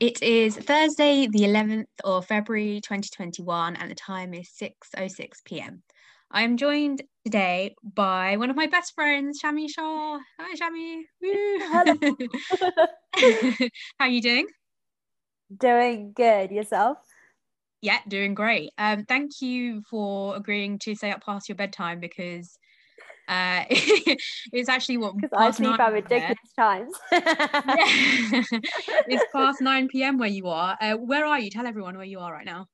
It is Thursday, the 11th of February 2021, and the time is 6.06 pm. I am joined today by one of my best friends, Shami Shah. Hi, Shami. Hello. How are you doing? Doing good. Yourself? Yeah, doing great. Um, thank you for agreeing to stay up past your bedtime because uh, it's actually what because I sleep at ridiculous times. it's past nine p.m. where you are. Uh, where are you? Tell everyone where you are right now.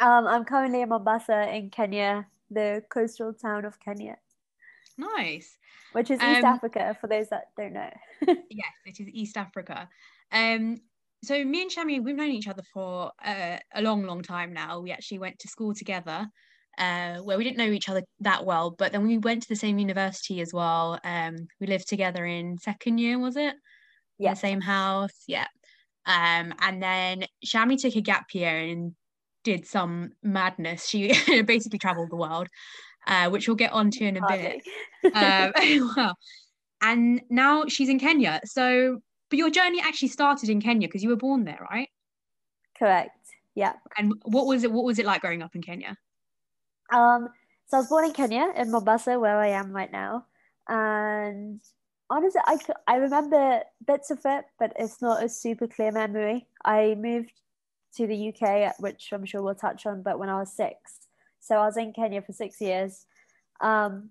Um, I'm currently in Mombasa in Kenya, the coastal town of Kenya. Nice. Which is East um, Africa, for those that don't know. yes, it is East Africa. Um, so me and Shami, we've known each other for uh, a long, long time now. We actually went to school together uh, where we didn't know each other that well, but then we went to the same university as well. Um, we lived together in second year, was it? Yeah. the same house, yeah. Um, and then Shami took a gap year and did some madness. She basically traveled the world, uh, which we'll get onto in a bit. um, well, and now she's in Kenya. So, but your journey actually started in Kenya because you were born there, right? Correct. Yeah. And what was it? What was it like growing up in Kenya? Um, so I was born in Kenya, in Mombasa, where I am right now. And honestly, I, I remember bits of it, but it's not a super clear memory. I moved to the UK, which I'm sure we'll touch on, but when I was six. So I was in Kenya for six years. Um,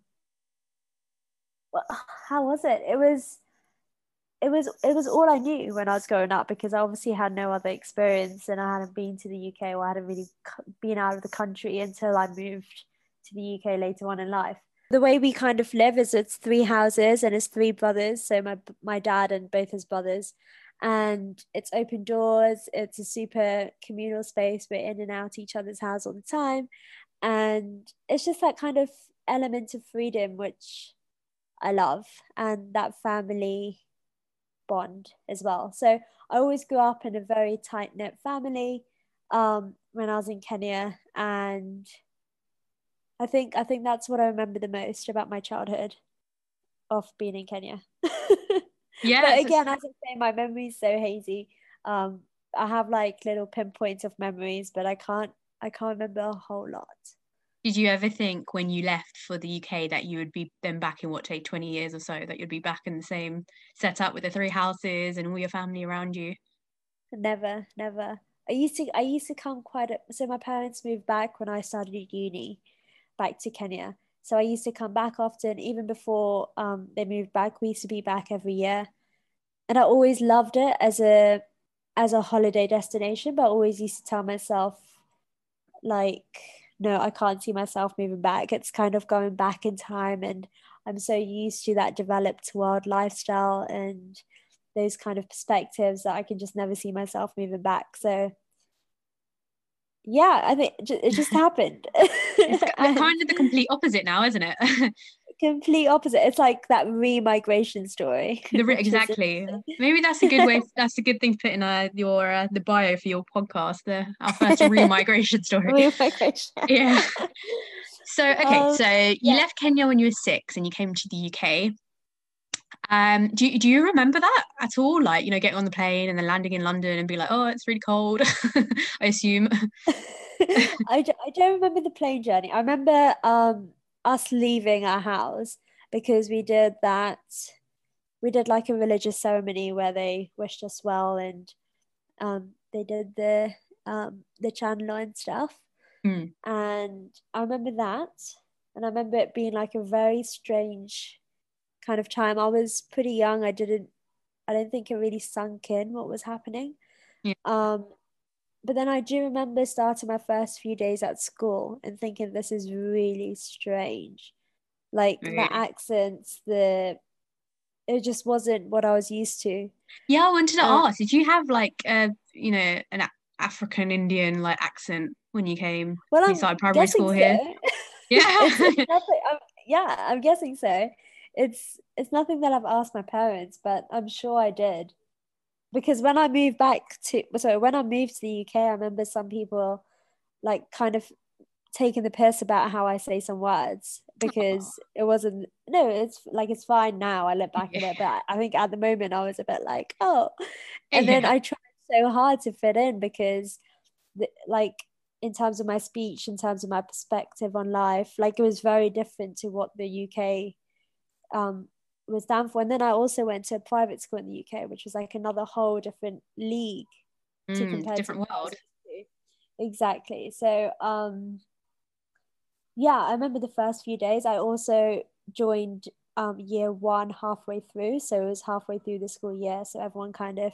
well, how was it? It was it was it was all I knew when I was growing up because I obviously had no other experience and I hadn't been to the UK or I hadn't really been out of the country until I moved to the UK later on in life. The way we kind of live is it's three houses and it's three brothers, so my my dad and both his brothers, and it's open doors. It's a super communal space. We're in and out each other's house all the time, and it's just that kind of element of freedom which I love, and that family bond as well. So I always grew up in a very tight knit family um, when I was in Kenya, and I think I think that's what I remember the most about my childhood of being in Kenya. yeah, but again, as I say, my memory's so hazy. Um, I have like little pinpoints of memories, but I can't I can't remember a whole lot. Did you ever think when you left for the UK that you would be then back in what take 20 years or so, that you'd be back in the same setup with the three houses and all your family around you? Never, never. I used to I used to come quite a, so my parents moved back when I started uni back to Kenya. So I used to come back often, even before um, they moved back. We used to be back every year, and I always loved it as a as a holiday destination. But I always used to tell myself, like, no, I can't see myself moving back. It's kind of going back in time. And I'm so used to that developed world lifestyle and those kind of perspectives that I can just never see myself moving back. So, yeah, I think it just happened. it's kind of the complete opposite now, isn't it? complete opposite. It's like that re-migration story. The re- exactly. Maybe that's a good way. That's a good thing to put in uh, your uh, the bio for your podcast. The our first re-migration story. Re-migration. yeah. So okay, um, so you yeah. left Kenya when you were six, and you came to the UK. Um, do you, do you remember that at all? Like, you know, getting on the plane and then landing in London and be like, oh, it's really cold. I assume. I, d- I don't remember the plane journey. I remember um, us leaving our house because we did that we did like a religious ceremony where they wished us well and um, they did the um, the channel and stuff. Mm. and i remember that. And i remember it being like a very strange kind of time. I was pretty young. I didn't i don't think it really sunk in what was happening. Yeah. um but then I do remember starting my first few days at school and thinking this is really strange. Like the accents, the it just wasn't what I was used to. Yeah, I wanted to um, ask, did you have like a you know an African Indian like accent when you came? Well, you started primary school so. here. Yeah, I'm, yeah, I'm guessing so. It's it's nothing that I've asked my parents, but I'm sure I did because when I moved back to so when I moved to the UK, I remember some people like kind of taking the piss about how I say some words because it wasn't no, it's like it's fine now. I look back yeah. at it, but I think at the moment I was a bit like, oh. And yeah. then I tried so hard to fit in because the, like in terms of my speech in terms of my perspective on life like it was very different to what the uk um, was down for. And then i also went to a private school in the uk which was like another whole different league to mm, compare different to world. Exactly. So um yeah i remember the first few days. I also joined um year one halfway through. So it was halfway through the school year. So everyone kind of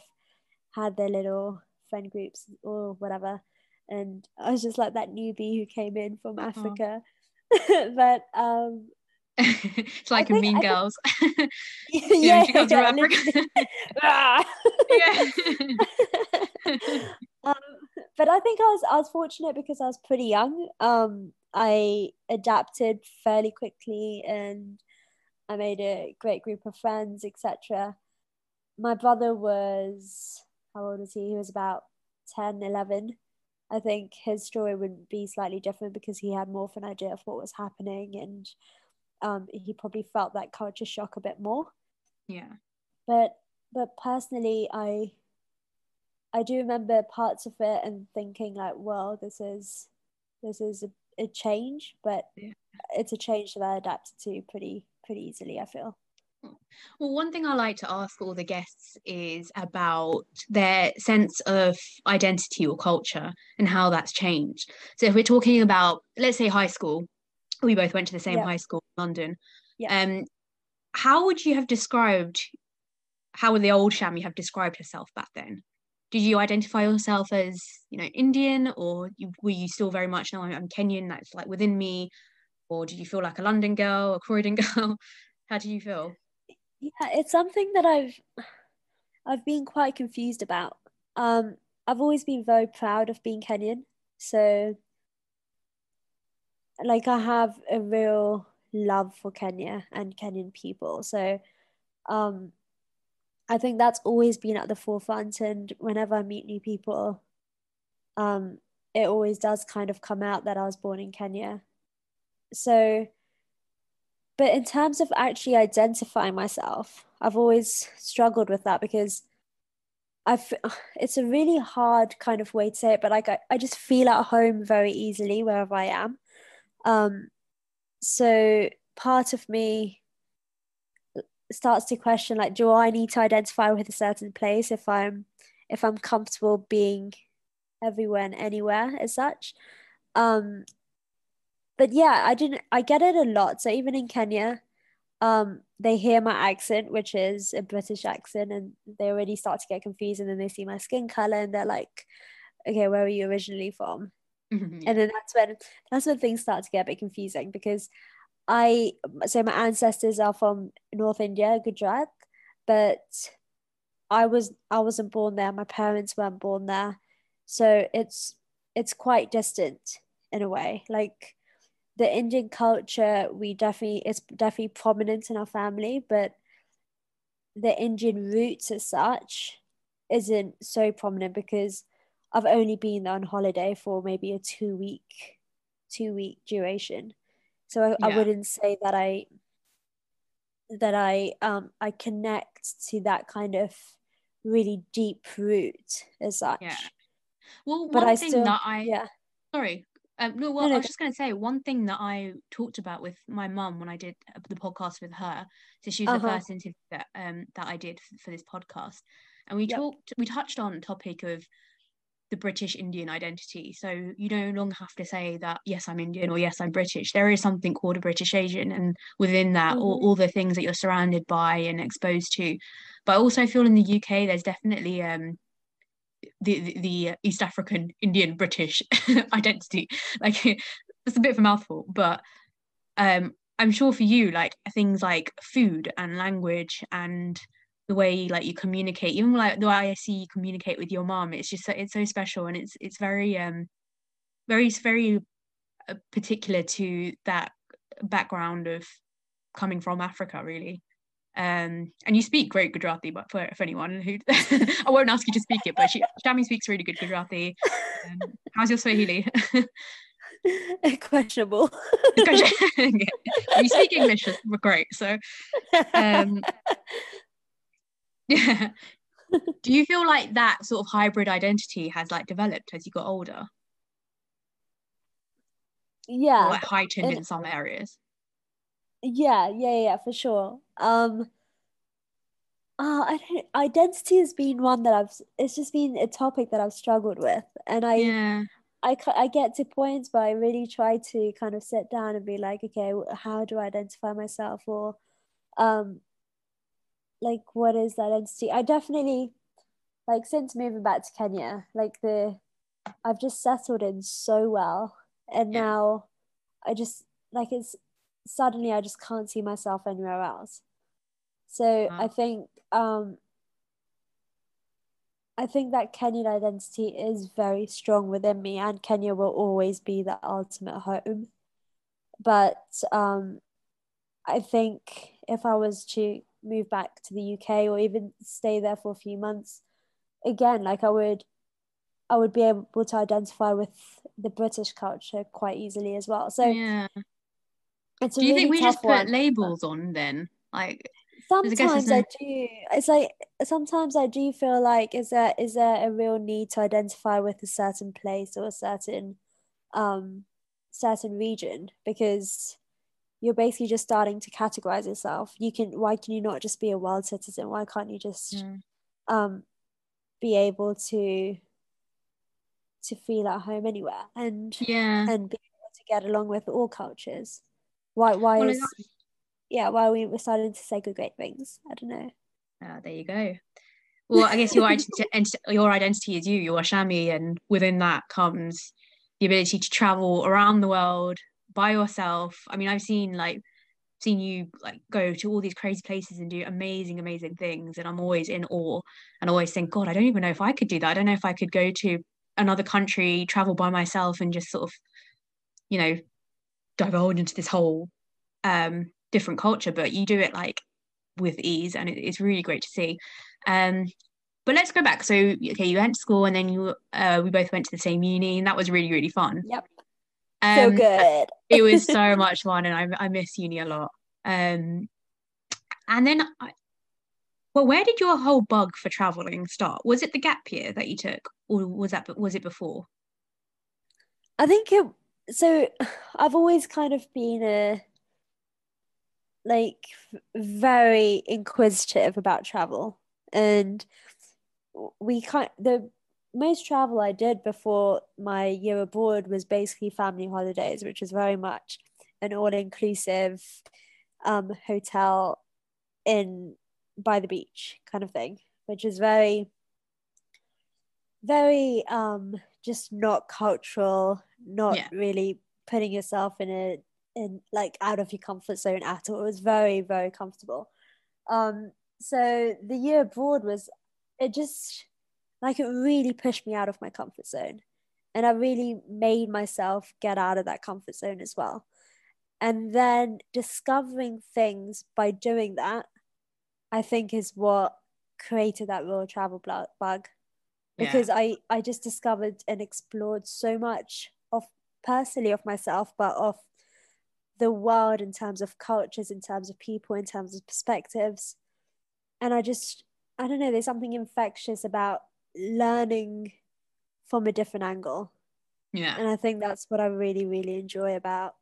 had their little friend groups or whatever. And i was just like that newbie who came in from uh-huh. africa. But um it's like I in think, Mean Girls. yeah, yeah, she comes yeah, from Africa. yeah. um, but I think I was I was fortunate because I was pretty young. Um, I adapted fairly quickly, and I made a great group of friends, etc. My brother was how old was he? He was about 10, 11. I think his story would be slightly different because he had more of an idea of what was happening and um, he probably felt that culture shock a bit more. Yeah. But but personally, I I do remember parts of it and thinking like, well, this is this is a, a change, but yeah. it's a change that I adapted to pretty pretty easily. I feel. Well, one thing I like to ask all the guests is about their sense of identity or culture and how that's changed. So, if we're talking about, let's say, high school, we both went to the same yeah. high school in London. Yeah. Um, how would you have described how would the old Shami have described herself back then? Did you identify yourself as you know Indian, or you, were you still very much no, I'm Kenyan, that's like within me, or did you feel like a London girl, a Croydon girl? how do you feel? Yeah, it's something that I've I've been quite confused about. Um, I've always been very proud of being Kenyan, so like I have a real love for Kenya and Kenyan people. So um I think that's always been at the forefront and whenever I meet new people um it always does kind of come out that I was born in Kenya. So but in terms of actually identifying myself, I've always struggled with that because I've it's a really hard kind of way to say it, but like I, I just feel at home very easily wherever I am. Um, so part of me starts to question like, do I need to identify with a certain place if I'm if I'm comfortable being everywhere and anywhere as such? Um, but yeah, I didn't. I get it a lot. So even in Kenya, um, they hear my accent, which is a British accent, and they already start to get confused. And then they see my skin color, and they're like, "Okay, where are you originally from?" Mm-hmm. And then that's when that's when things start to get a bit confusing because I so my ancestors are from North India, Gujarat, but I was I wasn't born there. My parents weren't born there, so it's it's quite distant in a way. Like the Indian culture, we definitely it's definitely prominent in our family, but the Indian roots as such isn't so prominent because I've only been on holiday for maybe a two week two week duration. So I, yeah. I wouldn't say that I that I um I connect to that kind of really deep root as such. Yeah. Well, but one I thing still, that I yeah. Sorry. Um, no, well, no, no, I was just going to say one thing that I talked about with my mum when I did the podcast with her. So she was uh-huh. the first interview that um that I did for, for this podcast, and we yep. talked, we touched on the topic of the British Indian identity. So you no longer have to say that, yes, I'm Indian or yes, I'm British. There is something called a British Asian. And within that, mm-hmm. all, all the things that you're surrounded by and exposed to. But I also feel in the UK, there's definitely um, the, the, the East African Indian British identity. Like it's a bit of a mouthful, but um, I'm sure for you, like things like food and language and the way like you communicate even like the way i see you communicate with your mom it's just it's so special and it's it's very um very very uh, particular to that background of coming from africa really. Um and you speak great gujarati but for, for anyone who i won't ask you to speak it but she shami speaks really good gujarati. Um, how's your swahili? Questionable. You speak english great so um Do you feel like that sort of hybrid identity has like developed as you got older? Yeah. Or like heightened in some areas? Yeah, yeah, yeah, for sure. Um uh, I don't identity has been one that I've it's just been a topic that I've struggled with and I yeah. I, I get to points where I really try to kind of sit down and be like, okay, how do I identify myself? Or, um, like, what is that identity? I definitely, like, since moving back to Kenya, like, the, I've just settled in so well. And yeah. now I just, like, it's suddenly I just can't see myself anywhere else. So wow. I think, um, I think that Kenyan identity is very strong within me, and Kenya will always be the ultimate home. But um, I think if I was to move back to the UK or even stay there for a few months, again, like I would, I would be able to identify with the British culture quite easily as well. So yeah, it's do you really think we just put one. labels on then? Like sometimes I, I do. It's like sometimes I do feel like is there is there a real need to identify with a certain place or a certain um certain region because you're basically just starting to categorize yourself. You can why can you not just be a world citizen? Why can't you just mm. um be able to to feel at home anywhere and yeah and be able to get along with all cultures? Why why well, is yeah, why are we were starting to segregate things. I don't know. Uh, there you go. Well, I guess your identity, your identity is you. You're Shami, and within that comes the ability to travel around the world by yourself. I mean, I've seen like seen you like go to all these crazy places and do amazing, amazing things, and I'm always in awe and always think, God, I don't even know if I could do that. I don't know if I could go to another country, travel by myself, and just sort of, you know, divulge into this whole um different culture, but you do it like with ease, and it, it's really great to see. Um, but let's go back. So, okay, you went to school, and then you uh, we both went to the same uni, and that was really really fun. Yep. Um, so good. it was so much fun, and I I miss uni a lot. Um, and then I, well, where did your whole bug for traveling start? Was it the gap year that you took, or was that was it before? I think it. So, I've always kind of been a like very inquisitive about travel and we can't the most travel I did before my year abroad was basically family holidays, which is very much an all-inclusive um, hotel in by the beach kind of thing, which is very, very um, just not cultural, not yeah. really putting yourself in a in like out of your comfort zone at all. It was very, very comfortable. Um, so the year abroad was it just like it really pushed me out of my comfort zone. And I really made myself get out of that comfort zone as well. And then discovering things by doing that, I think is what created that real travel bug. Because yeah. I, I just discovered and explored so much of personally of myself, but of the world in terms of cultures, in terms of people, in terms of perspectives. And I just, I don't know, there's something infectious about learning from a different angle. Yeah. And I think that's what I really, really enjoy about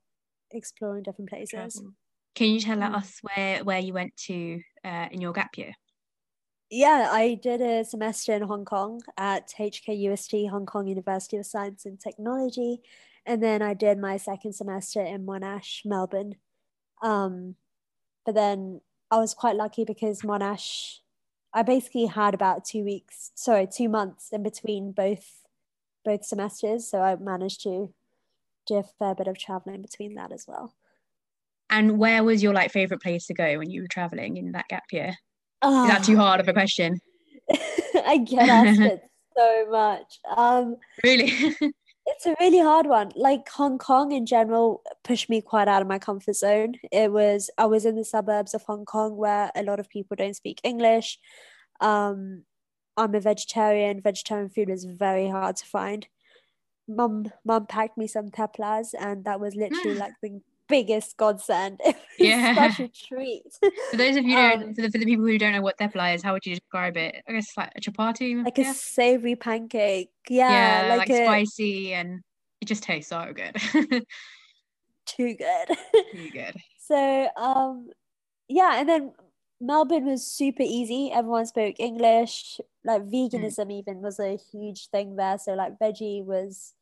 exploring different places. Travel. Can you tell mm. us where, where you went to uh, in your gap year? Yeah, I did a semester in Hong Kong at HKUST, Hong Kong University of Science and Technology. And then I did my second semester in Monash, Melbourne. Um, but then I was quite lucky because Monash, I basically had about two weeks, sorry, two months in between both both semesters. So I managed to do a fair bit of traveling between that as well. And where was your like favorite place to go when you were traveling in that gap year? Uh, Is that too hard of a question? I get asked it so much. Um, really? It's a really hard one. Like Hong Kong in general pushed me quite out of my comfort zone. It was I was in the suburbs of Hong Kong where a lot of people don't speak English. Um, I'm a vegetarian. Vegetarian food was very hard to find. Mum, mum packed me some theplas, and that was literally mm. like the biggest godsend. Yeah. such a treat. For those of you who don't, Um, for the, for the people who don't know what thepla is, how would you describe it? I guess like a chapati. like yeah? a savory pancake. Yeah, yeah, like, like, a spicy and it just tastes so good. too good. Really good. so um yeah, and then Melbourne was super easy. Everyone spoke English. Like veganism even was a huge thing there. So like veggie was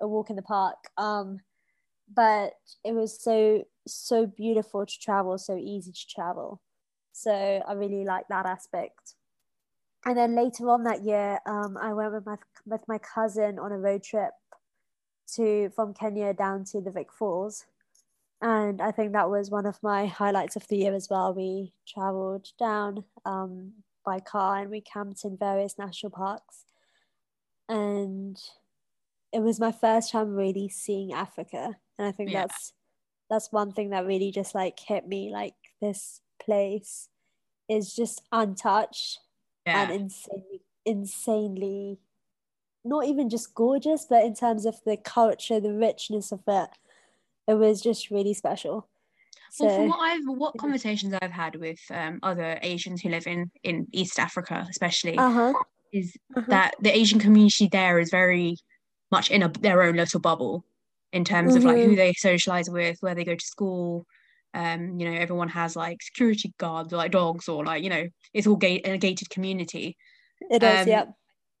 a walk in the park. Um but it was so so beautiful to travel, so easy to travel. So I really like that aspect. And then later on that year, um, I went with my with my cousin on a road trip to from Kenya down to the Vic Falls, and I think that was one of my highlights of the year as well. We traveled down um, by car and we camped in various national parks, and it was my first time really seeing Africa, and I think Yeah. that's that's one thing that really just like hit me. Like this place is just untouched Yeah. and insanely, insanely, not even just gorgeous, but in terms of the culture, the richness of it, it was just really special. So, Well, from what I've what conversations I've had with um, other Asians who live in in East Africa, especially, uh huh, is uh-huh. that the Asian community there is very much in a, their own little bubble in terms of like who Mhm. they socialize with, where they go to school. Um, you know, everyone has like security guards, or, like dogs, or like you know, it's all gate a gated community. it is, um, yeah.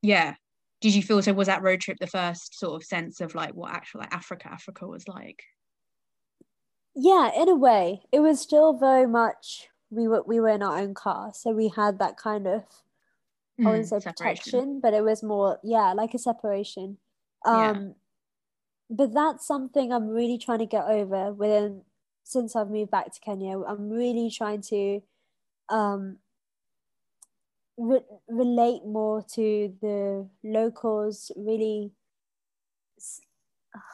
Yeah. Did you feel so? Was that road trip the first sort of sense of like what actual like Africa, Africa was like? Yeah, in a way, it was still very much we were we were in our own car, so we had that kind of I wouldn't Mm, say separation. protection, but it was more yeah, like a separation. Yeah. Um, but that's something I'm really trying to get over within since I've moved back to Kenya. I'm really trying to um re- relate more to the locals. Really,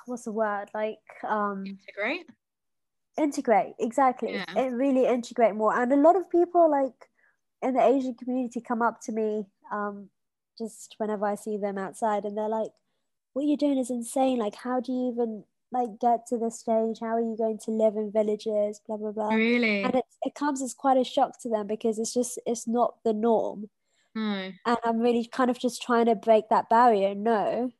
what's the word like um Integrate. integrate exactly Yeah. it really integrate more and a lot of people like in the asian community come up to me um just whenever i see them outside and they're like what you're doing is insane. Like how do you even like get to this stage? How are you going to live in villages? Blah blah blah. Really? and it, it comes as quite a shock to them because it's just it's not the norm. No. and i'm really kind of just trying to break that barrier. No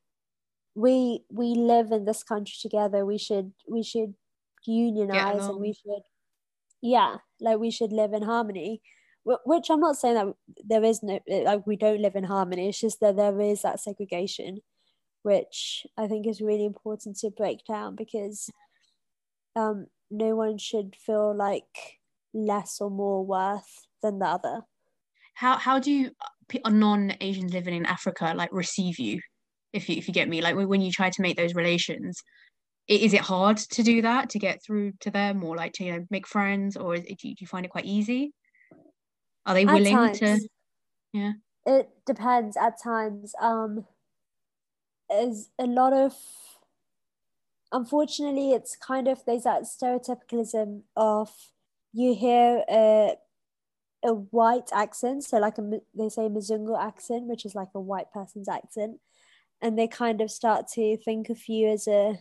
we we live in this country together. We should we should unionize and we should yeah like we should live in harmony. Which i'm not saying that there is no like we don't live in harmony. It's just that there is that segregation which i think is really important to break down because um no one should feel like less or more worth than the other How how do you pe- non-Asians living in Africa like receive you? If you if you get me, like when when you try to make those relations, is it hard to do that to get through to them or like to you know make friends or is it, do you find it quite easy? Are they willing to? Yeah. it depends at times um is a lot of unfortunately it's kind of there's that stereotypicalism of you hear a a white accent so like a they say Mzungu accent which is like a white person's accent and they kind of start to think of you as a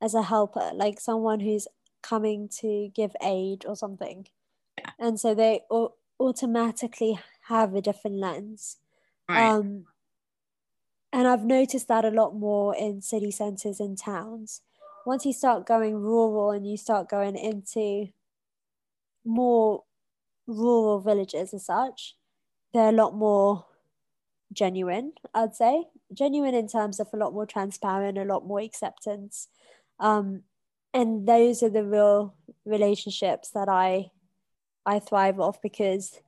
as a helper like someone who's coming to give aid or something. And so they au- automatically have a different lens. Right. um, and I've noticed that a lot more in city centers and towns. Once you start going rural and you start going into more rural villages as such, they're a lot more genuine, I'd say. Genuine in terms of a lot more transparent, a lot more acceptance. Um, and those are the real relationships that I I thrive off because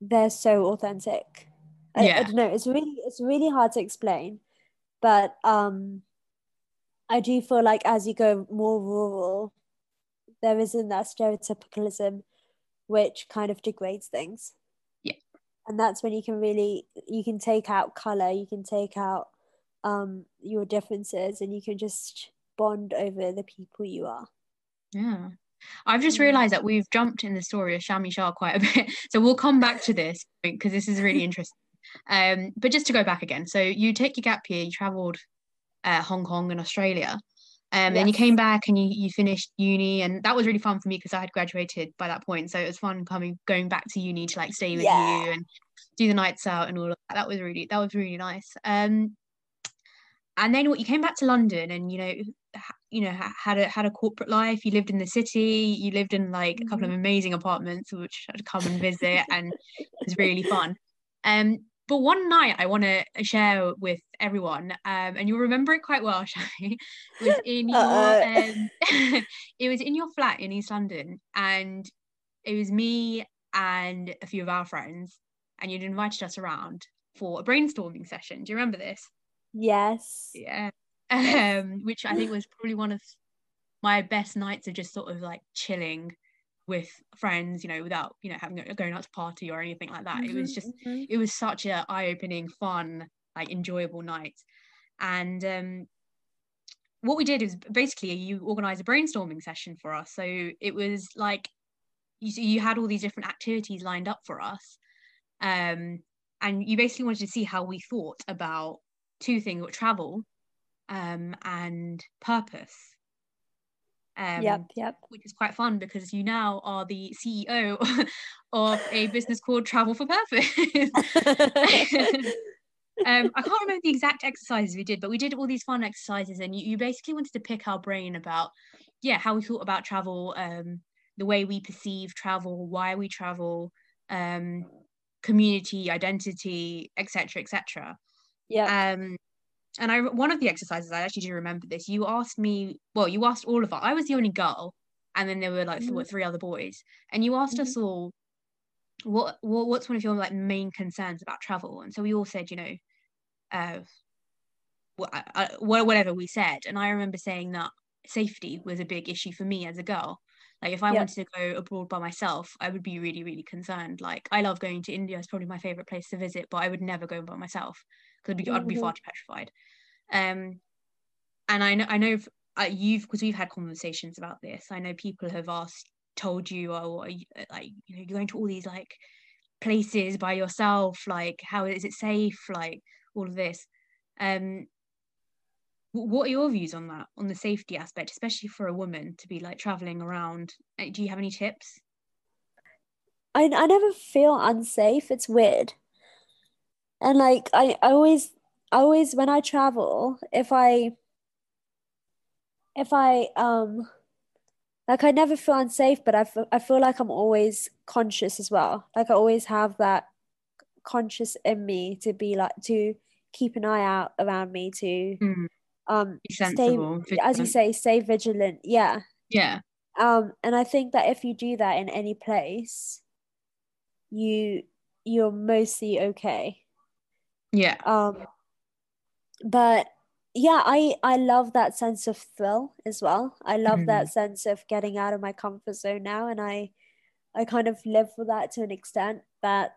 they're so authentic. I, I don't know. It's really it's really hard to explain, but um, I do feel like as you go more rural, there isn't that stereotypicalism, which kind of degrades things. Yeah. and that's when you can really you can take out color, you can take out um your differences, and you can just bond over the people you are. Yeah. I've just Mm. realized that we've jumped in the story of Shami Shah quite a bit. So we'll come back to this because this is really interesting. Um, but just to go back again, so you take your gap year, you traveled uh, Hong Kong and Australia. Um, yes. And you came back and you, you finished uni, and that was really fun for me because I had graduated by that point. So it was fun coming going back to uni to like stay with yeah. you and do the nights out and all of that. That was really that was really nice. Um, and then what you came back to London and you know you know had a had a corporate life. You lived in the city. You lived in like a couple of mm-hmm. amazing apartments, which I'd come and visit, and it was really fun. Um, but one night I want to share with everyone, um, and you'll remember it quite well, Shami. was in your um, it was in your flat in East London, and it was me and a few of our friends, and you'd invited us around for a brainstorming session. Do you remember this? Yes. Yeah. Um, which I think was probably one of my best nights of just sort of like chilling with friends you know without you know having going out to party or anything like that. Mm-hmm, it was mm-hmm, just mm-hmm. it was such a eye-opening fun like enjoyable night. And um what we did is basically you organize a brainstorming session for us. So it was like you you had all these different activities lined up for us um and you basically wanted to see how we thought about two things travel um and purpose um, yep, yep. Which is quite fun because you now are the CEO of a business called Travel for Purpose. um, I can't remember the exact exercises we did, but we did all these fun exercises, and you, you basically wanted to pick our brain about, yeah, how we thought about travel, um, the way we perceive travel, why we travel, um, community, identity, etc., etc. Yeah. Um, and I one of the exercises I actually do remember this. You asked me, well, you asked all of us. I was the only girl, and then there were like mm-hmm. three other boys, and you asked mm-hmm. us all, what, what what's one of your like main concerns about travel? And so we all said, you know, uh, whatever we said, and I remember saying that safety was a big issue for me as a girl. Like if I wanted to go abroad by myself, I would be really, really concerned. Like I love going to India; it's probably my favorite place to visit, but I would never go by myself because I'd. I'd be far mm-hmm. too petrified. Um, and I know I know if, uh, you've because we've had conversations about this. I know people have asked, told you, oh, you, uh, like you know, you're going to all these like places by yourself. Like, how is it safe? Like all of this. Um, what are your views on that on the safety aspect especially for a woman to be like traveling around uh, do you have any tips I, I never feel unsafe it's weird and like I, I always I always when I travel if I if I um like I never feel unsafe but I, f- I feel like I'm always conscious as well. Like I always have that conscious in me to be like to keep an eye out around me to mm. um stay as you say stay vigilant. Yeah. Yeah. Um and I think that if you do that in any place you you're mostly okay yeah. Um, but yeah, I I love that sense of thrill as well. I love mm. that sense of getting out of my comfort zone now, and I I kind of live for that to an extent that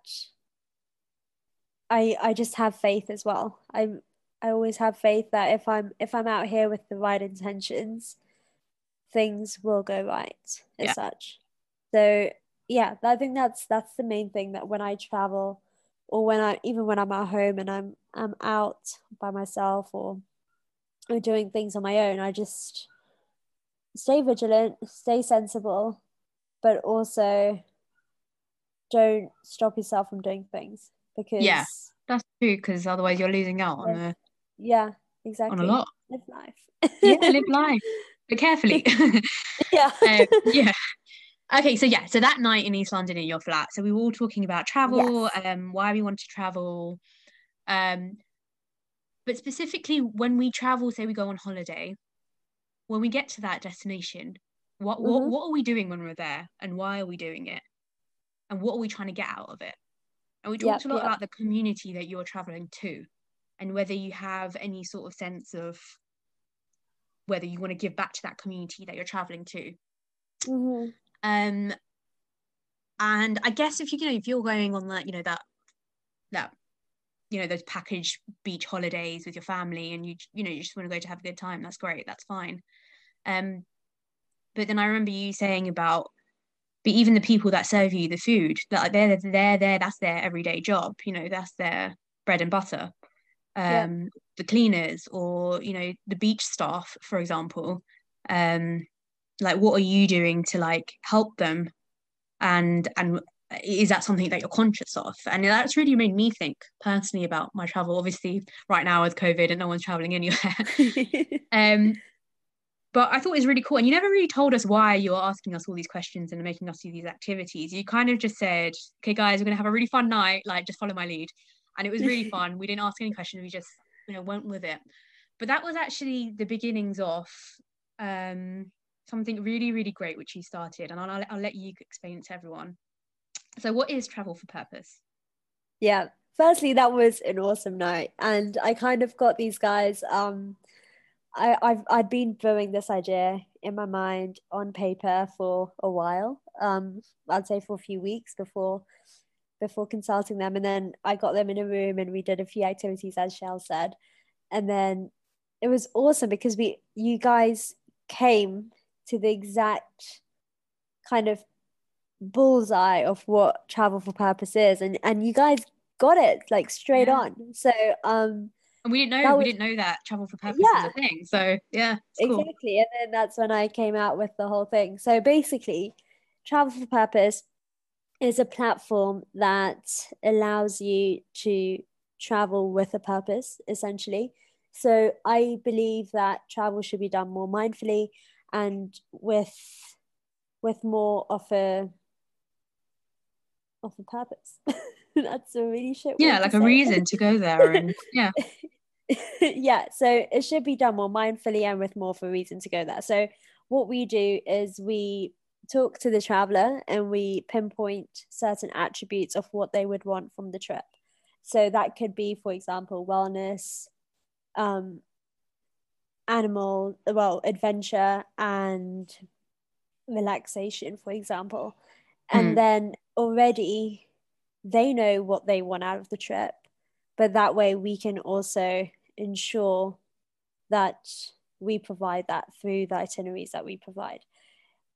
I I just have faith as well. I I always have faith that if I'm if I'm out here with the right intentions, things will go right as yeah. such. So yeah, I think that's that's the main thing that when I travel, or when I even when I'm at home and I'm I'm out by myself or or doing things on my own, I just stay vigilant, stay sensible, but also don't stop yourself from doing things because yeah, that's true. Because otherwise, you're losing out on the yeah, exactly on a lot. Live life. yeah, live life, but carefully. yeah, um, yeah. Okay, so yeah, so that night in East London in your flat, so we were all talking about travel, yes. um, why we want to travel, um, but specifically when we travel, say we go on holiday, when we get to that destination, what mm-hmm. what what are we doing when we're there, and why are we doing it, and what are we trying to get out of it? And we talked yep, a lot yep. about the community that you're traveling to, and whether you have any sort of sense of whether you want to give back to that community that you're traveling to. Mm-hmm. Um, and I guess if you, you know if you're going on that you know that that you know those packaged beach holidays with your family and you you know you just want to go to have a good time that's great that's fine um but then i remember you saying about but even the people that serve you the food that they're they're there that's their everyday job you know that's their bread and butter um yeah. the cleaners or you know the beach staff for example um like what are you doing to like help them and and is that something that you're conscious of and that's really made me think personally about my travel obviously right now with covid and no one's traveling anywhere um but I thought it was really cool. And you never really told us why you were asking us all these questions and making us do these activities. You kind of just said, okay, guys, we're going to have a really fun night. Like, just follow my lead. And it was really fun. We didn't ask any questions. We just, you know, went with it. But that was actually the beginnings of um, something really, really great, which you started. And I'll, I'll let you explain it to everyone. So, what is Travel for Purpose? Yeah. Firstly, that was an awesome night. And I kind of got these guys. Um, I, I've I'd been brewing this idea in my mind on paper for a while. Um, I'd say for a few weeks before before consulting them, and then I got them in a room and we did a few activities, as Shell said, and then it was awesome because we you guys came to the exact kind of bullseye of what travel for purpose is, and and you guys got it like straight yeah. on. So um and we didn't know was, we didn't know that travel for purpose yeah. was a thing. So yeah, exactly. And then that's when I came out with the whole thing. So basically, travel for purpose is a platform that allows you to travel with a purpose, essentially. So I believe that travel should be done more mindfully and with with more of a of a purpose. That's a really shit. Yeah, like a reason to go there, and yeah, yeah, so it should be done more mindfully and with more of a reason to go there. So what we do is we talk to the traveler and we pinpoint certain attributes of what they would want from the trip. So that could be, for example, wellness, um, animal, well, adventure and relaxation, for example. And mm. then already they know what they want out of the trip. But that way we can also ensure that we provide that through the itineraries that we provide.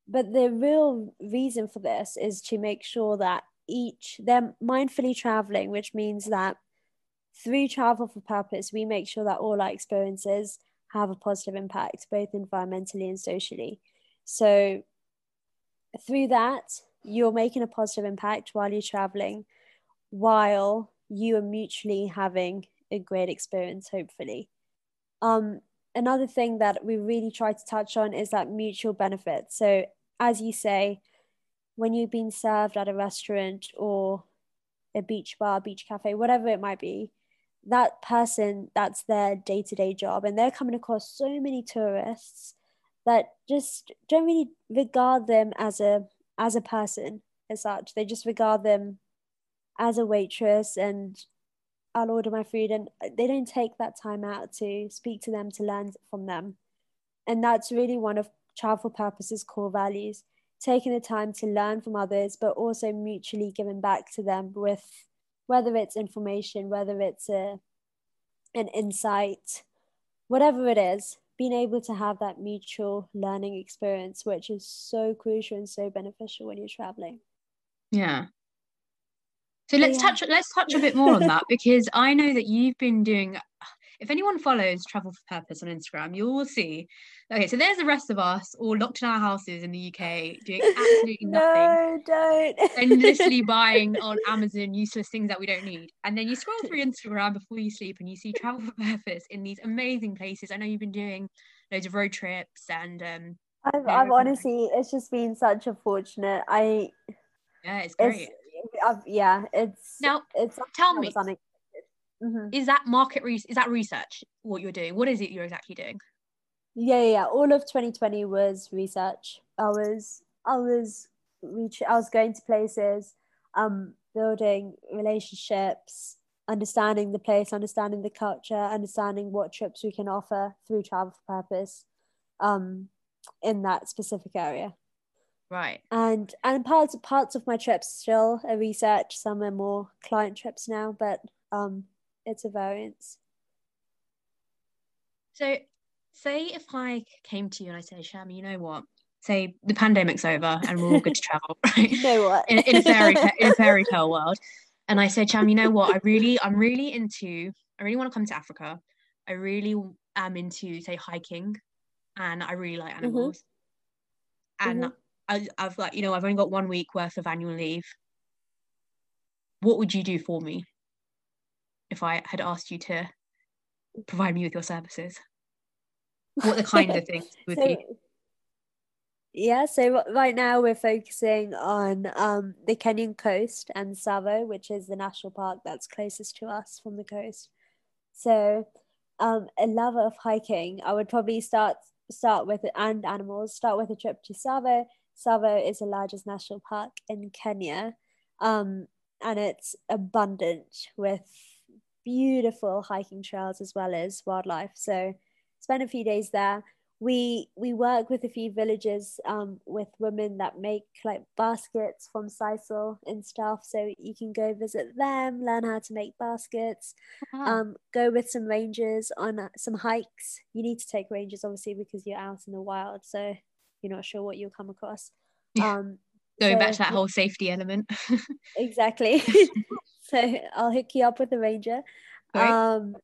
But the real reason for this is to make sure that each, they're mindfully traveling, which means that through travel for purpose, we make sure that all our experiences have a positive impact, both environmentally and socially. So, through that, you're making a positive impact while you're traveling, while you are mutually having a great experience, hopefully. Um, another thing that we really try to touch on is that mutual benefit. So, as you say, when you've been served at a restaurant or a beach bar, beach cafe, whatever it might be, that person, that's their day to day job. And they're coming across so many tourists that just don't really regard them as a as a person as such. They just regard them as a waitress and I'll order my food and they don't take that time out to speak to them to learn from them. And that's really one of Travel Purposes core values, taking the time to learn from others, but also mutually giving back to them with whether it's information, whether it's a, an insight, whatever it is, being able to have that mutual learning experience, which is so crucial and so beneficial when you're traveling. Yeah, so let's yeah. touch let's touch a bit more on that because I know that you've been doing if anyone follows Travel for Purpose on Instagram, you will see. Okay, so there's the rest of us all locked in our houses in the UK doing absolutely nothing. no, don't. endlessly buying on Amazon useless things that we don't need. And then you scroll through Instagram before you sleep and you see Travel for Purpose in these amazing places. I know you've been doing loads of road trips and um I've, I've honestly it's just been such a fortunate. I yeah, it's great. It's, yeah, it's now. It's tell me, mm-hmm. is that market re- is that research? What you're doing? What is it you're exactly doing? Yeah, yeah, yeah. All of 2020 was research. I was, I was reach. I was going to places, um, building relationships, understanding the place, understanding the culture, understanding what trips we can offer through travel for purpose, um, in that specific area. Right. And and parts parts of my trips still are research, some are more client trips now, but um it's a variance. So say if I came to you and I say, Shami, you know what? Say the pandemic's over and we're all good to travel, right? You know what? in, in a fairy in a fairy tale world. And I said, Sham, you know what? I really, I'm really into, I really want to come to Africa. I really am into say hiking, and I really like mm-hmm. animals. Mm-hmm. And mm-hmm. I, I've like you know I've only got one week worth of annual leave. What would you do for me if I had asked you to provide me with your services? What the kind of things would so, be? Yeah, so right now we're focusing on um, the Kenyan coast and Tsavo, which is the national park that's closest to us from the coast. So, um, a lover of hiking, I would probably start start with and animals. Start with a trip to Tsavo. Tsavo is the largest national park in Kenya, um, and it's abundant with beautiful hiking trails as well as wildlife. So, spend a few days there. We we work with a few villages um, with women that make like baskets from sisal and stuff. So you can go visit them learn how to make baskets um, go with some rangers on uh, some hikes. You need to take rangers obviously because you're out in the wild. So you're not sure what you'll come across. Um, going so, back to that whole safety element exactly so i'll hook you up with a ranger right. um,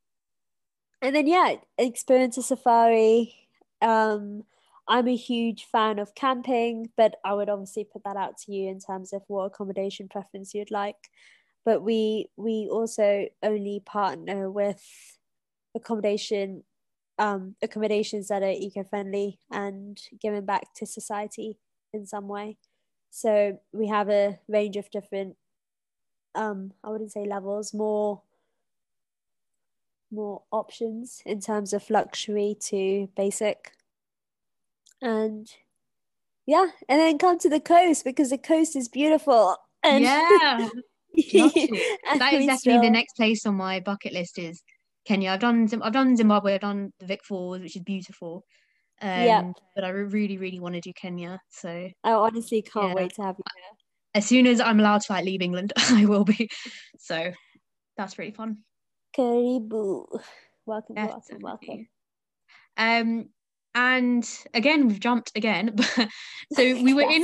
and then yeah experience a safari um, I'm a huge fan of camping, but I would obviously put that out to you in terms of what accommodation preference you'd like. But we we also only partner with accommodation um, accommodations that are eco-friendly and giving back to society in some way. So we have a range of different um, I wouldn't say levels, more more options in terms of luxury to basic. And yeah, and then come to the coast because the coast is beautiful. And yeah. that is definitely still... the next place on my bucket list is Kenya. I've done I've done Zimbabwe, I've done the Vic Falls, which is beautiful. Um, yeah. But I really, really want to do Kenya. So I honestly can't yeah. wait to have you there. As soon as I'm allowed to like leave England, I will be. So that's really fun. Karibu. Welcome, welcome, welcome. Um, and again we've jumped again so we were in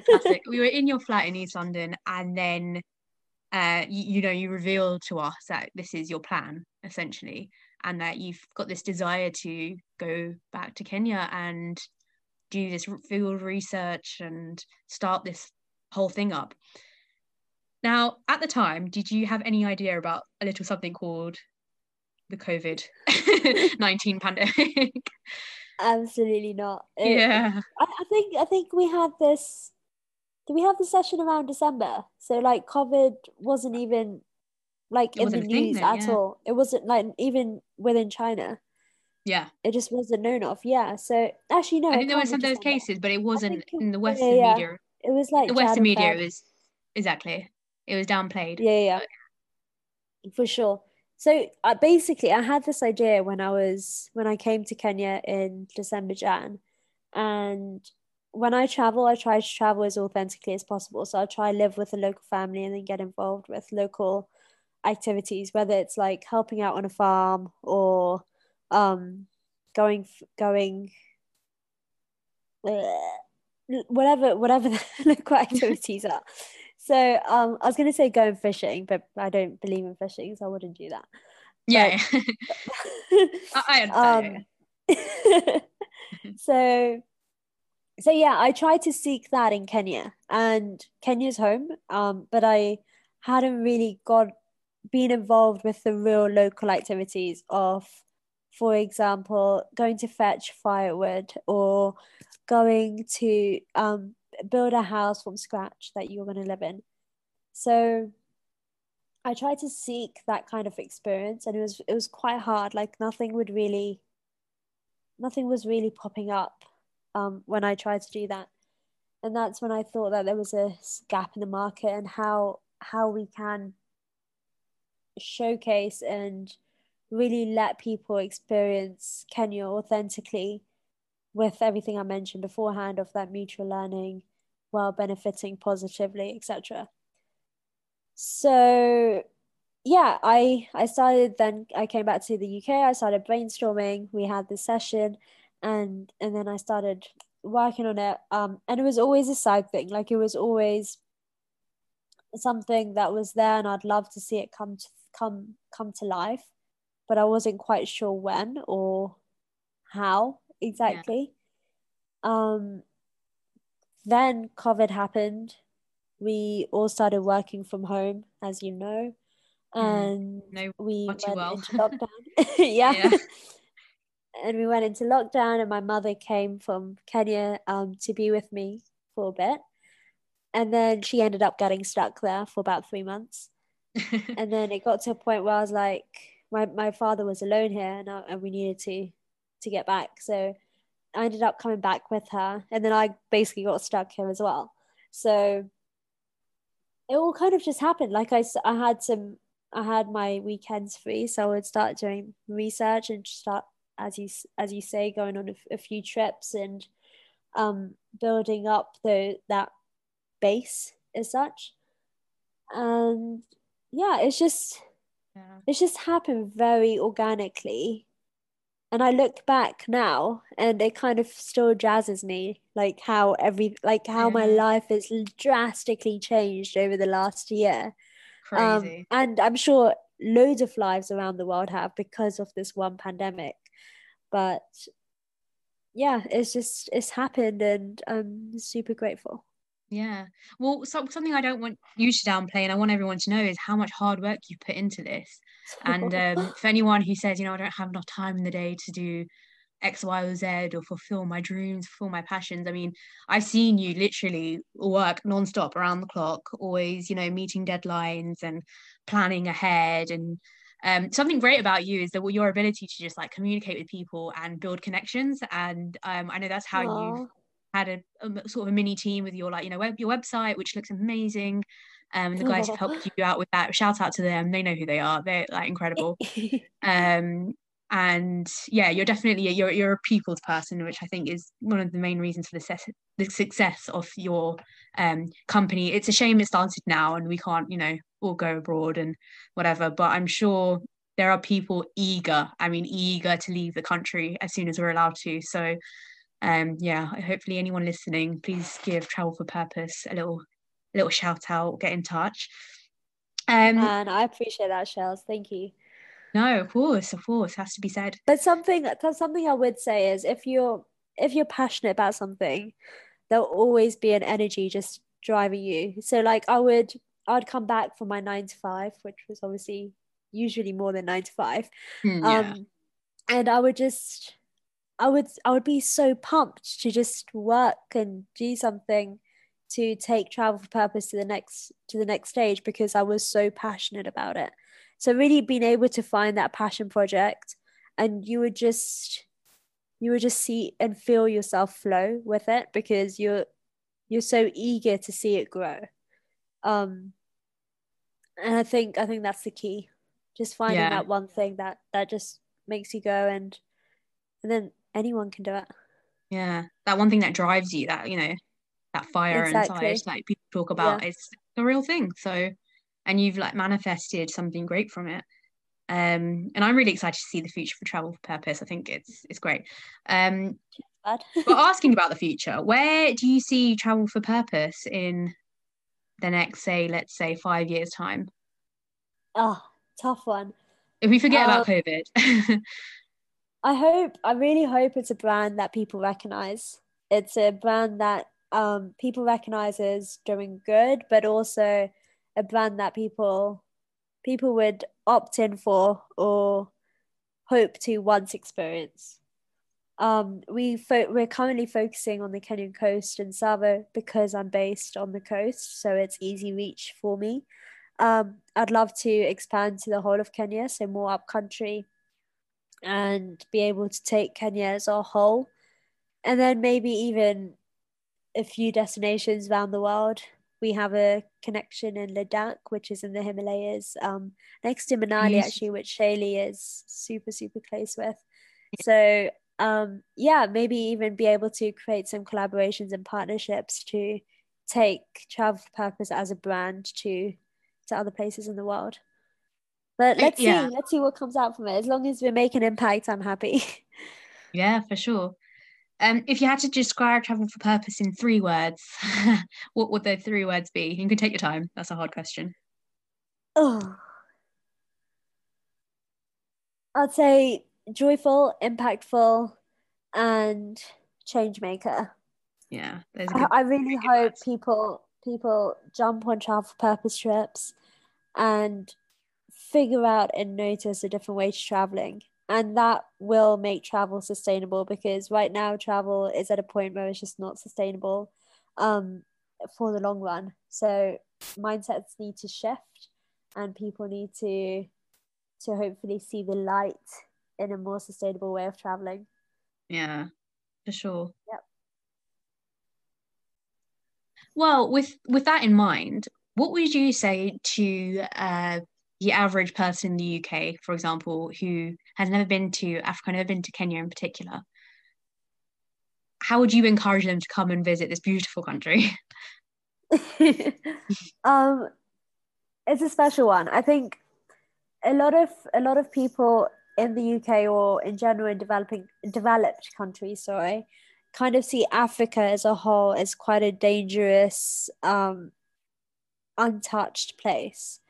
classic. we were in your flat in east london and then uh you, you, know you revealed to us that this is your plan essentially and that you've got this desire to go back to kenya and do this field research and start this whole thing up now, at the time, did you have any idea about a little something called the COVID 19 pandemic? Absolutely not. It, yeah. I, I think I think we had this did we have the session around December? So like COVID wasn't even like it in the news at yeah. all. It wasn't like even within China. Yeah. It just wasn't known of. Yeah. So actually no. I think there were some of those cases, but it wasn't in the Western yeah, media. It was like the Western media was exactly it was downplayed. Yeah, yeah, but... for sure. So basically, I had this idea when I was when I came to Kenya in December, Jan, and when I travel, I try to travel as authentically as possible. So I try to live with a local family and then get involved with local activities, whether it's like helping out on a farm or um, going going whatever whatever the local activities are. So um, I was going to say going fishing, but I don't believe in fishing, so I wouldn't do that. Yeah, I understand. Um, so, so yeah, I tried to seek that in Kenya, and Kenya's home. Um, but I hadn't really got been involved with the real local activities of, for example, going to fetch firewood or going to um, build a house from scratch that you're going to live in. So I tried to seek that kind of experience and it was it was quite hard like nothing would really nothing was really popping up um, when I tried to do that. And that's when I thought that there was a gap in the market and how how we can showcase and really let people experience Kenya authentically with everything I mentioned beforehand of that mutual learning while benefiting positively, etc. So yeah, I I started then I came back to the UK, I started brainstorming, we had this session and and then I started working on it. Um and it was always a side thing. Like it was always something that was there and I'd love to see it come to come come to life. but I wasn't quite sure when or how exactly. Yeah. Um, then COVID happened. We all started working from home, as you know, mm. and no, we went well. into lockdown. yeah. yeah. and we went into lockdown, and my mother came from Kenya um, to be with me for a bit. And then she ended up getting stuck there for about three months. and then it got to a point where I was like, my, my father was alone here and, I, and we needed to to get back. So I ended up coming back with her. And then I basically got stuck here as well. So it all kind of just happened. Like I, I had some, I had my weekends free. So I would start doing research and start, as you, as you say, going on a, a few trips and um, building up the, that base as such. And yeah, it's just, yeah. it's just happened very organically and I look back now and it kind of still jazzes me like how every like how yeah. my life has drastically changed over the last year. Um, Crazy. Um, and I'm sure loads of lives around the world have because of this one pandemic. But yeah, it's just it's happened and I'm super grateful. Yeah. Well, so, something I don't want you to downplay and I want everyone to know is how much hard work you put into this. And um, for anyone who says, you know, I don't have enough time in the day to do X, Y, or Z or fulfill my dreams, fulfill my passions. I mean, I've seen you literally work nonstop around the clock, always, you know, meeting deadlines and planning ahead. And um, something great about you is that your ability to just like communicate with people and build connections. And um, I know that's how you had a, a, sort of a mini team with your like you know web, your website which looks amazing um the guys have helped you out with that shout out to them. They know who they are. They're like incredible. Um and yeah you're definitely a, you're you're a people's person which i think is one of the main reasons for the, success, the success of your um company. It's a shame it started now and we can't you know all go abroad and whatever but i'm sure there are people eager i mean eager to leave the country as soon as we're allowed to. So um, yeah, hopefully anyone listening, please give Travel for Purpose a little little shout out, get in touch. Um, and I appreciate that, Shells. Thank you. No, of course, of course, has to be said. But something something I would say is if you're if you're passionate about something, there'll always be an energy just driving you. So like I would I'd come back from my nine to five, which was obviously usually more than nine to five. Mm, yeah. Um and I would just I would I would be so pumped to just work and do something to take travel for purpose to the next to the next stage because I was so passionate about it. So really being able to find that passion project and you would just you would just see and feel yourself flow with it because you're you're so eager to see it grow. Um and I think I think that's the key. Just finding yeah. that one thing that that just makes you go and and then anyone can do it. Yeah that one thing that drives you that you know that fire exactly. inside like people talk about yeah. is the real thing. So and you've like manifested something great from it. Um and i'm really excited to see the future for travel for purpose. I think it's it's great. Um but asking about the future where do you see travel for purpose in the next say let's say five years time? Oh tough one. If we forget um, about covid I hope, I really hope it's a brand that people recognize. It's a brand that um, people recognize as doing good, but also a brand that people people would opt in for or hope to once experience. Um, we fo- we're currently focusing on the Kenyan coast and Tsavo because I'm based on the coast, so it's easy reach for me. Um, I'd love to expand to the whole of Kenya, so more up country, and be able to take Kenya as a whole. And then maybe even a few destinations around the world. We have a connection in Ladakh, which is in the Himalayas, um, next to Manali, yes. actually, which Shaylee is super, super close with. So, um, yeah, maybe even be able to create some collaborations and partnerships to take Travel Purpose as a brand to to other places in the world. But let's yeah. see, let's see what comes out from it. As long as we make an impact, I'm happy. Yeah, for sure. Um, if you had to describe travel for purpose in three words, what would those three words be? You can take your time. That's a hard question. Oh. I'd say joyful, impactful, and change maker. Yeah, I, I, really hope people people jump on travel for purpose trips and figure out and notice a different way to traveling. And that will make travel sustainable because right now travel is at a point where it's just not sustainable um, for the long run. So mindsets need to shift and people need to to hopefully see the light in a more sustainable way of traveling. Yeah for sure. Yep. Well with with that in mind what would you say to uh, the average person in the UK, for example, who has never been to Africa, never been to Kenya in particular, how would you encourage them to come and visit this beautiful country? um, it's a special one. I think a lot of a lot of people in the UK or in general in developing developed countries, sorry, kind of see Africa as a whole as quite a dangerous, um, untouched place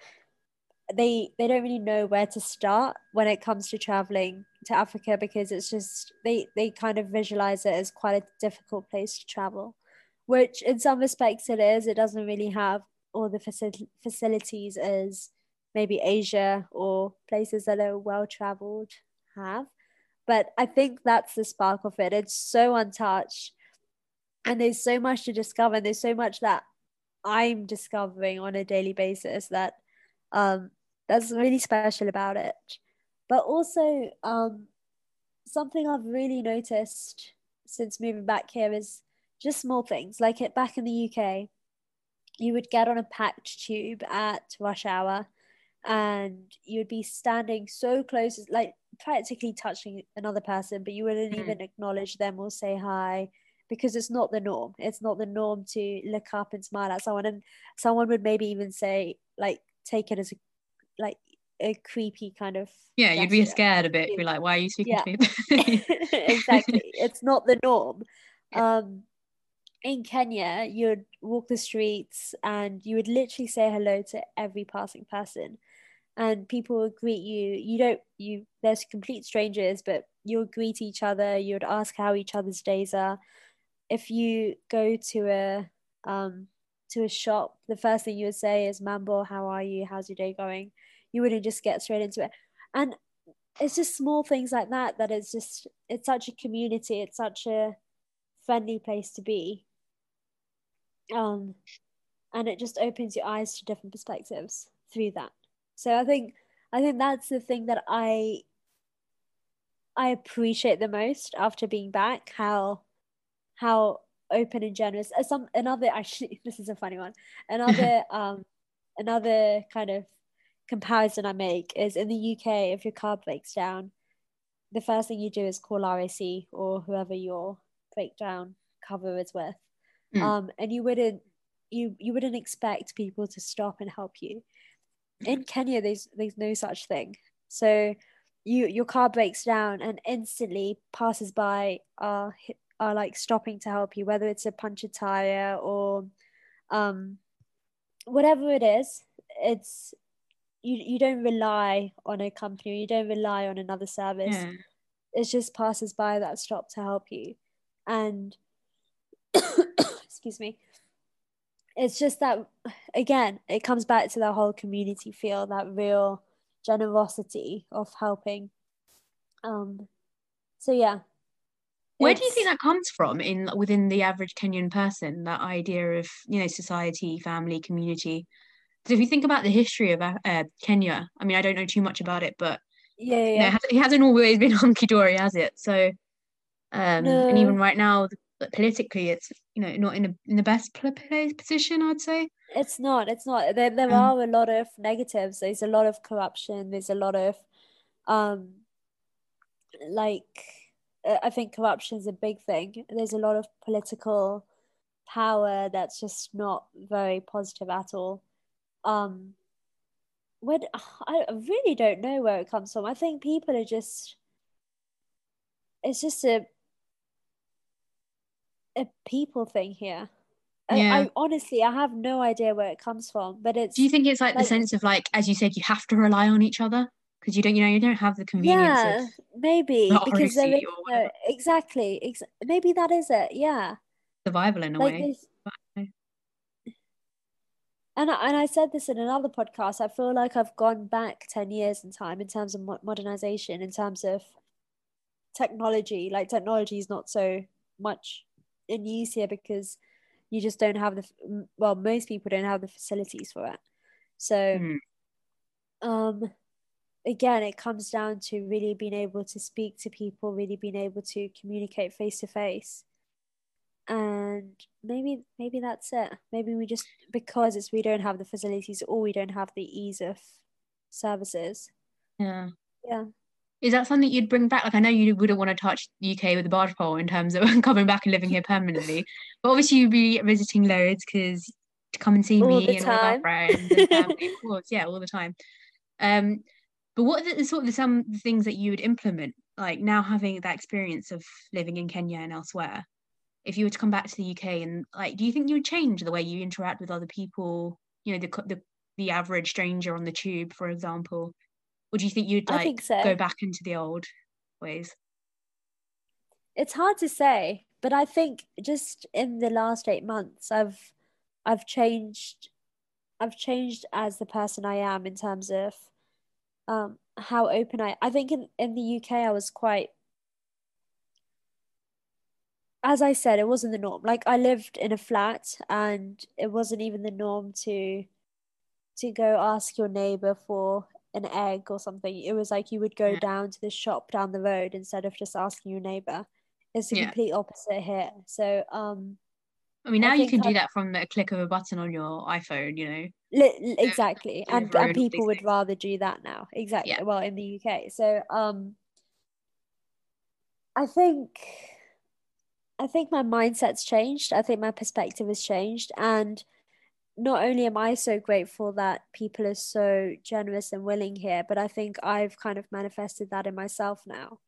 they they don't really know where to start when it comes to traveling to Africa because it's just they they kind of visualize it as quite a difficult place to travel, which in some respects it is. It doesn't really have all the facil- facilities as maybe Asia or places that are well traveled have. But I think that's the spark of it. It's so untouched and there's so much to discover. And there's so much that I'm discovering on a daily basis that um, that's really special about it. But also, um, something I've really noticed since moving back here is just small things. Like it back in the UK, you would get on a packed tube at rush hour and you would be standing so close, like practically touching another person, but you wouldn't mm. even acknowledge them or say hi because it's not the norm. It's not the norm to look up and smile at someone. And someone would maybe even say, like, take it as a like a creepy kind of yeah gesture. you'd be scared a bit be like why are you speaking yeah. to me? Exactly. It's not the norm. Um in Kenya you'd walk the streets and you would literally say hello to every passing person. And people would greet you. You don't you there's complete strangers but you'll greet each other. You'd ask how each other's days are. If you go to a um to a shop, the first thing you would say is, Mambo, how are you? How's your day going? You wouldn't just get straight into it. And it's just small things like that that is just, it's such a community, it's such a friendly place to be. Um, and it just opens your eyes to different perspectives through that. So I think, I think that's the thing that I, I appreciate the most after being back, how, how open and generous. Uh, some another actually, this is a funny one. Another um, another kind of comparison I make is in the UK, if your car breaks down, the first thing you do is call RAC or whoever your breakdown cover is with, mm. um, and you wouldn't you you wouldn't expect people to stop and help you. In Kenya, there's there's no such thing. So you your car breaks down and instantly passers by are are like stopping to help you, whether it's a punch a tire or um, whatever it is. It's you you don't rely on a company, you don't rely on another service. Yeah. It's just passers by that stop to help you, and excuse me. It's just that again, it comes back to that whole community feel, that real generosity of helping. Um, so yeah, where do you think that comes from in within the average Kenyan person? That idea of you know society, family, community. Because if you think about the history of uh, Kenya, I mean, I don't know too much about it, but yeah, yeah. You know, it hasn't always been hunky dory, has it? So, um, no. and even right now, politically, it's you know not in a, in the best position, I'd say. It's not. It's not. There, there um, are a lot of negatives. There's a lot of corruption. There's a lot of, um, like uh, I think corruption is a big thing. There's a lot of political power that's just not very positive at all. Um, when I really don't know where it comes from. I think people are just. It's just a a people thing here. Yeah. I, I, honestly, I have no idea where it comes from, but it's. Do you think it's like, like the sense of like, as you said, you have to rely on each other? Because you don't you know you don't have the convenience yeah maybe because there is, exactly ex- maybe that is it yeah. Survival in a like way. and I, and I said this in another podcast i feel like i've gone back 10 years in time in terms of modernization in terms of technology like technology is not so much in use here because you just don't have the well most people don't have the facilities for it. So mm. um again it comes down to really being able to speak to people really being able to communicate face to face. And maybe maybe that's it. Maybe we just because it's we don't have the facilities or we don't have the ease of services. Yeah. Yeah. Is that something you'd bring back? Like i know you wouldn't want to touch the uk with a barge pole in terms of coming back and living here permanently but obviously you'd be visiting loads because to come and see all me and time. all my friends and family, of course. Yeah all the time. Um but what are the sort of some things that you would implement, like now having that experience of living in Kenya and elsewhere? If you were to come back to the UK and like, do you think you would change the way you interact with other people? You know, the the the average stranger on the tube, for example, or do you think you'd like think so. go back into the old ways? It's hard to say, but I think just in the last eight months, I've I've changed. I've changed as the person I am in terms of um, how open I I think in, in the UK I was quite as I said, it wasn't the norm. Like I lived in a flat and it wasn't even the norm to to go ask your neighbor for an egg or something. It was like you would go yeah. down to the shop down the road instead of just asking your neighbor. It's the yeah. complete opposite here. So um I mean, now I you can do that from a click of a button on your iPhone, you know. Li- exactly, and, and people would rather do that now. Exactly. Yeah. Well, in the UK, so um, I think, I think my mindset's changed. I think my perspective has changed, and not only am I so grateful that people are so generous and willing here, but I think I've kind of manifested that in myself now.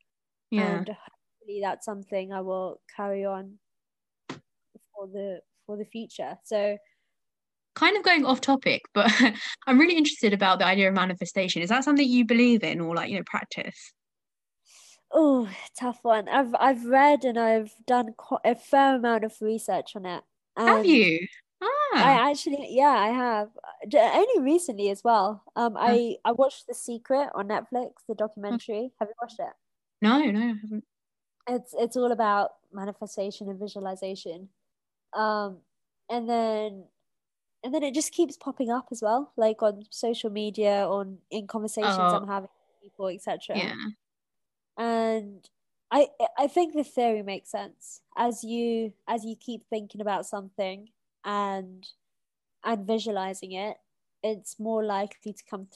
Yeah. And hopefully that's something I will carry on for the for the future. So kind of going off topic, but I'm really interested about the idea of manifestation. Is that something you believe in or like, you know, practice? Oh, tough one. I've I've read and I've done quite a fair amount of research on it. have you? Ah. I actually, yeah, I have. Only recently as well. Um, I I watched The Secret on Netflix, the documentary. Have you watched it? No, no, I haven't. It's it's all about manifestation and visualization um, and then and then it just keeps popping up as well, like on social media, on in conversations oh. I'm having with people, etc. Yeah. And I I think the theory makes sense as you as you keep thinking about something and and visualizing it, it's more likely to come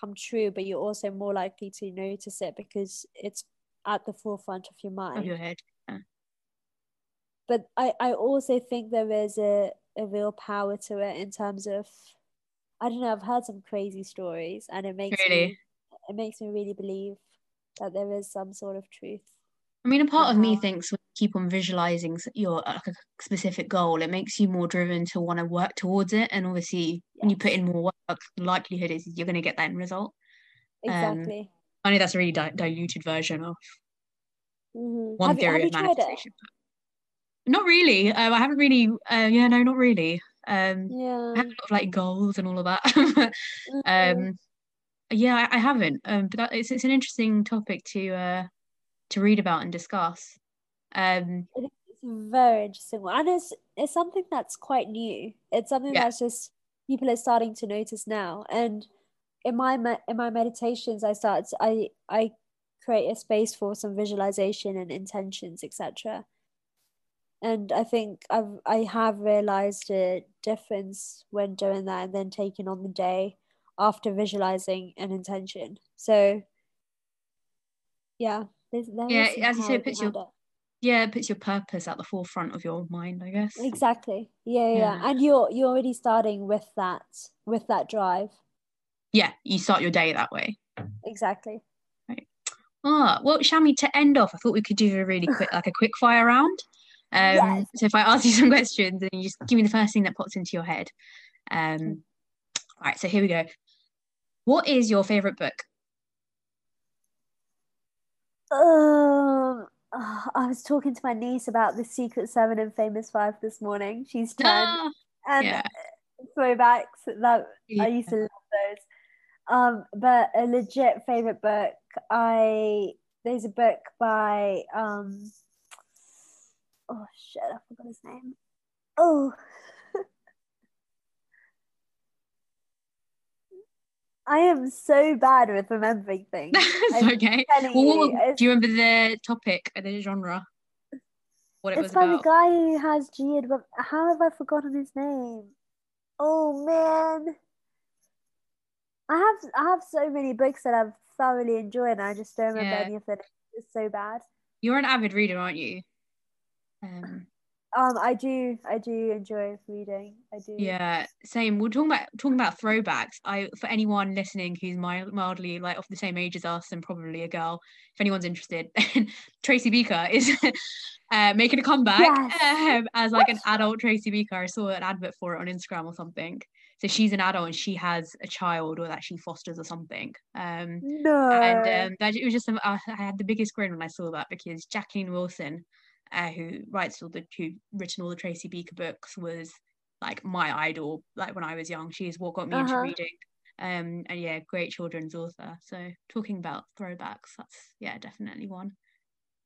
come true, but you're also more likely to notice it because it's at the forefront of your mind. Of your head but I, I also think there is a, a real power to it in terms of I don't know, I've heard some crazy stories and it makes really? me it makes me really believe that there is some sort of truth. I mean, a part of me thinks when you keep on visualizing your like a specific goal, it makes you more driven to want to work towards it. And obviously, yes. when you put in more work, the likelihood is you're going to get that end result. Um, exactly. Um, I know that's a really di- diluted version of mm-hmm. one have theory you, of manifestation. Not really. Um, I haven't really. Uh, yeah, no, not really. Um, yeah. I have a lot of like goals and all of that. mm-hmm. um, yeah, I, I haven't. Um, but that, it's it's an interesting topic to uh to read about and discuss. Um, it's very interesting and it's it's something that's quite new. It's something yeah. that's just people are starting to notice now. And in my in my meditations, I start I I create a space for some visualization and intentions, etc and I think I've I have realized a difference when doing that and then taking on the day after visualizing an intention. So yeah, there's, yeah, as you say, it puts your it. yeah, it puts your purpose at the forefront of your mind, I guess. Exactly. Yeah, yeah, yeah, and you're you're already starting with that with that drive. Yeah, you start your day that way. Exactly. Right. Ah, well, Shami, to end off, I thought we could do a really quick, like a quick fire round. Um, yes. So if I ask you some questions and you just give me the first thing that pops into your head. Um, all right, so here we go. What is your favorite book? Um, oh, I was talking to my niece about the Secret Seven and Famous Five this morning. She's ten, Ah, and yeah. throwbacks that Yeah. I used to love those. Um, but a legit favorite book. I there's a book by um. Oh shit! I forgot his name. Oh. I am so bad with remembering things. It's okay. telling Well, what- it's- do you remember the topic, or the genre? What it It's was by about? the guy who has G. How have I forgotten his name? Oh man, I have I have so many books that I've thoroughly enjoyed, and I just don't remember Yeah. any of them. It's so bad. You're an avid reader, aren't you? Um, Um, I do I do enjoy reading. I do. yeah, same. We're talking about talking about throwbacks. I for anyone listening who's mild, mildly like of the same age as us and probably a girl, if anyone's interested, Tracy Beaker is uh, making a comeback Yes. um, as like an adult Tracy Beaker. I saw an advert for it on Instagram or something. So she's an adult and she has a child or that she fosters or something. Um, No. and um, that it was just some, I I had the biggest grin when I saw that because Jacqueline Wilson, uh, who writes all the who written all the Tracy Beaker books, was like my idol. Like when I was young, she's what got me into Uh-huh. reading. Um, and yeah, great children's author. So talking about throwbacks, that's yeah, definitely one.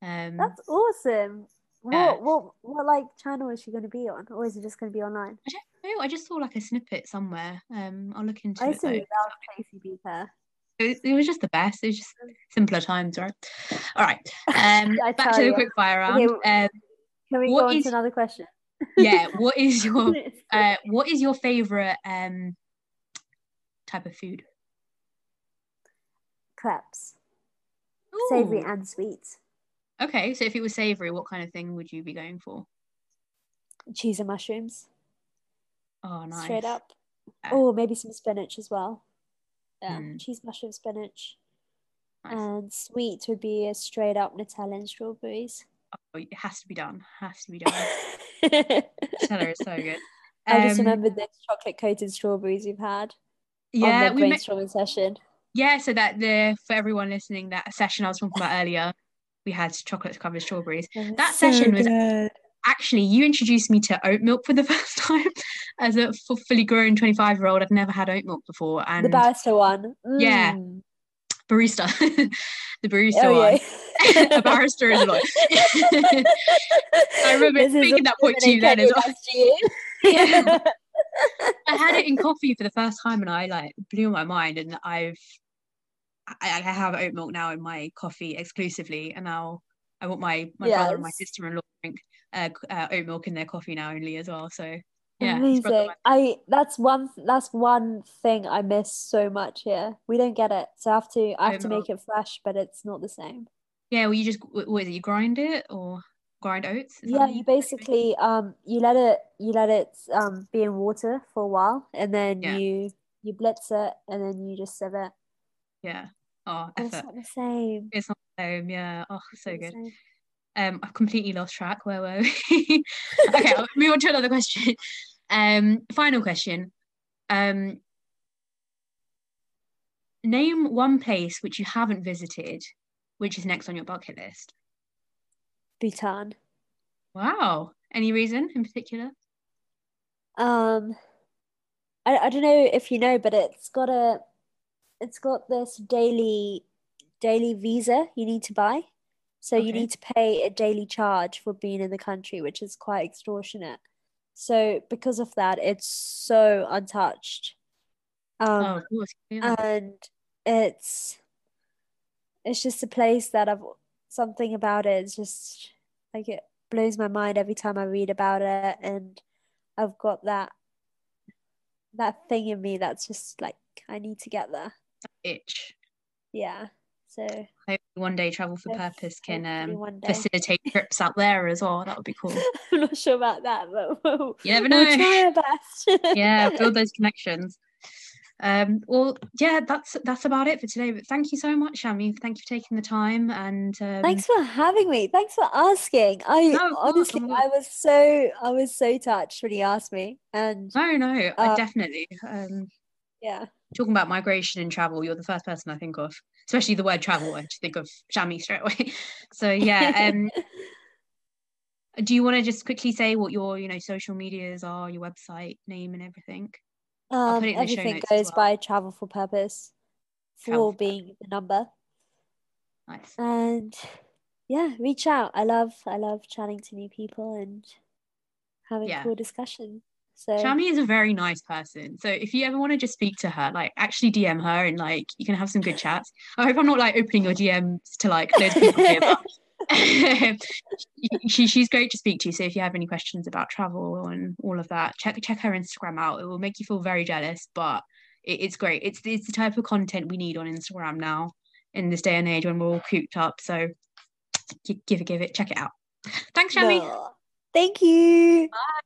Um, That's awesome. What what what like channel is she going to be on, or is it just going to be online? I don't know. I just saw like a snippet somewhere. Um, I'll look into I it. used to though. love Tracy Beaker. It, it was just the best. It was just simpler times, right? All right. Um, back to the you. quick fire round. Okay, Um, Can we What go on is- to another question? yeah. What is your uh, what is your favorite um type of food? Crepes, savory and sweet, Okay, so if it was savory, what kind of thing would you be going for? cheese and mushrooms, Oh, nice. straight up. Yeah. Oh, maybe some spinach as well. Yeah, Mm. cheese, mushroom, spinach, Nice. and sweet would be a straight up Nutella and strawberries. Oh, it has to be done. Has to be done. Nutella is so good. I just Um, remembered those chocolate coated strawberries you've had yeah, on we the brainstorming session. yeah. So that the for everyone listening, that session I was talking about earlier, we had chocolate covered strawberries. That so session was actually you introduced me to oat milk for the first time as a fully grown 25 year old I've never had oat milk before and the barista one. Yeah. Mm. barista the barista Oh, one yeah. a barrister is a lot I remember This making that point to you then as well. You. Yeah. i had it in coffee for the first time and i like blew my mind and i've i, I have oat milk now in my coffee exclusively and now i want my my brother and my sister-in-law to drink uh, uh, oat milk in their coffee now only as well so yeah Amazing. I that's one that's one thing I miss so much here. We don't get it. So I have to I have to make it fresh, but it's not the same. Yeah, well, you just wh- what is it? You grind it or grind oats? Yeah, you basically um you let it you let it um be in water for a while and then Yeah. you you blitz it and then you just sieve it. Yeah. Oh, And it's not the same. It's not the same. Yeah. Oh, so good. same. Um, I've completely lost track. Where were we? okay, I'll move on to another question. Um, final question. Um, name one place which you haven't visited, which is next on your bucket list. Bhutan. Wow. Any reason in particular? Um, I, I don't know if you know, but it's got a, it's got this daily, daily visa you need to buy. So you need to pay a daily charge for being in the country, which is quite extortionate. So because of that, it's so untouched. oh, Um, course. Yeah. and it's, it's just a place that I've, something about it. it is just like it blows my mind every time I read about it, and I've got that that thing in me that's just like I need to get there. Itch. Yeah. So Hope one day travel for Hope- purpose can um, facilitate trips out there as well. That would be cool. I'm not sure about that, but we'll, You never we'll know. try our best. yeah build those connections um well yeah that's that's about it for today but thank you so much Shami thank you for taking the time and um, Thanks for having me. Thanks for asking. I No, honestly, I'm I was so I was so touched when you asked me, and no no I Uh, definitely um yeah, talking about migration and travel you're the first person I think of especially the word travel. I just think of Shami straight away. So yeah. Um, do you want to just quickly say what your you know social medias are, your website name, and everything? Um, everything goes well. by travel for purpose. Four being the number. Nice. And yeah, reach out. I love I love chatting to new people and having yeah. cool discussion. So Shami is a very nice person. So if you ever want to just speak to her, like actually DM her and like you can have some good chats. I hope I'm not like opening your DMs to like loads of people here, but she, she's great to speak to. So if you have any questions about travel and all of that, check check her Instagram out. It will make you feel very jealous, but it, it's great. It's it's the type of content we need on Instagram now in this day and age when we're all cooped up. So give it, give it, check it out. Thanks, Shami. Thank you. Bye.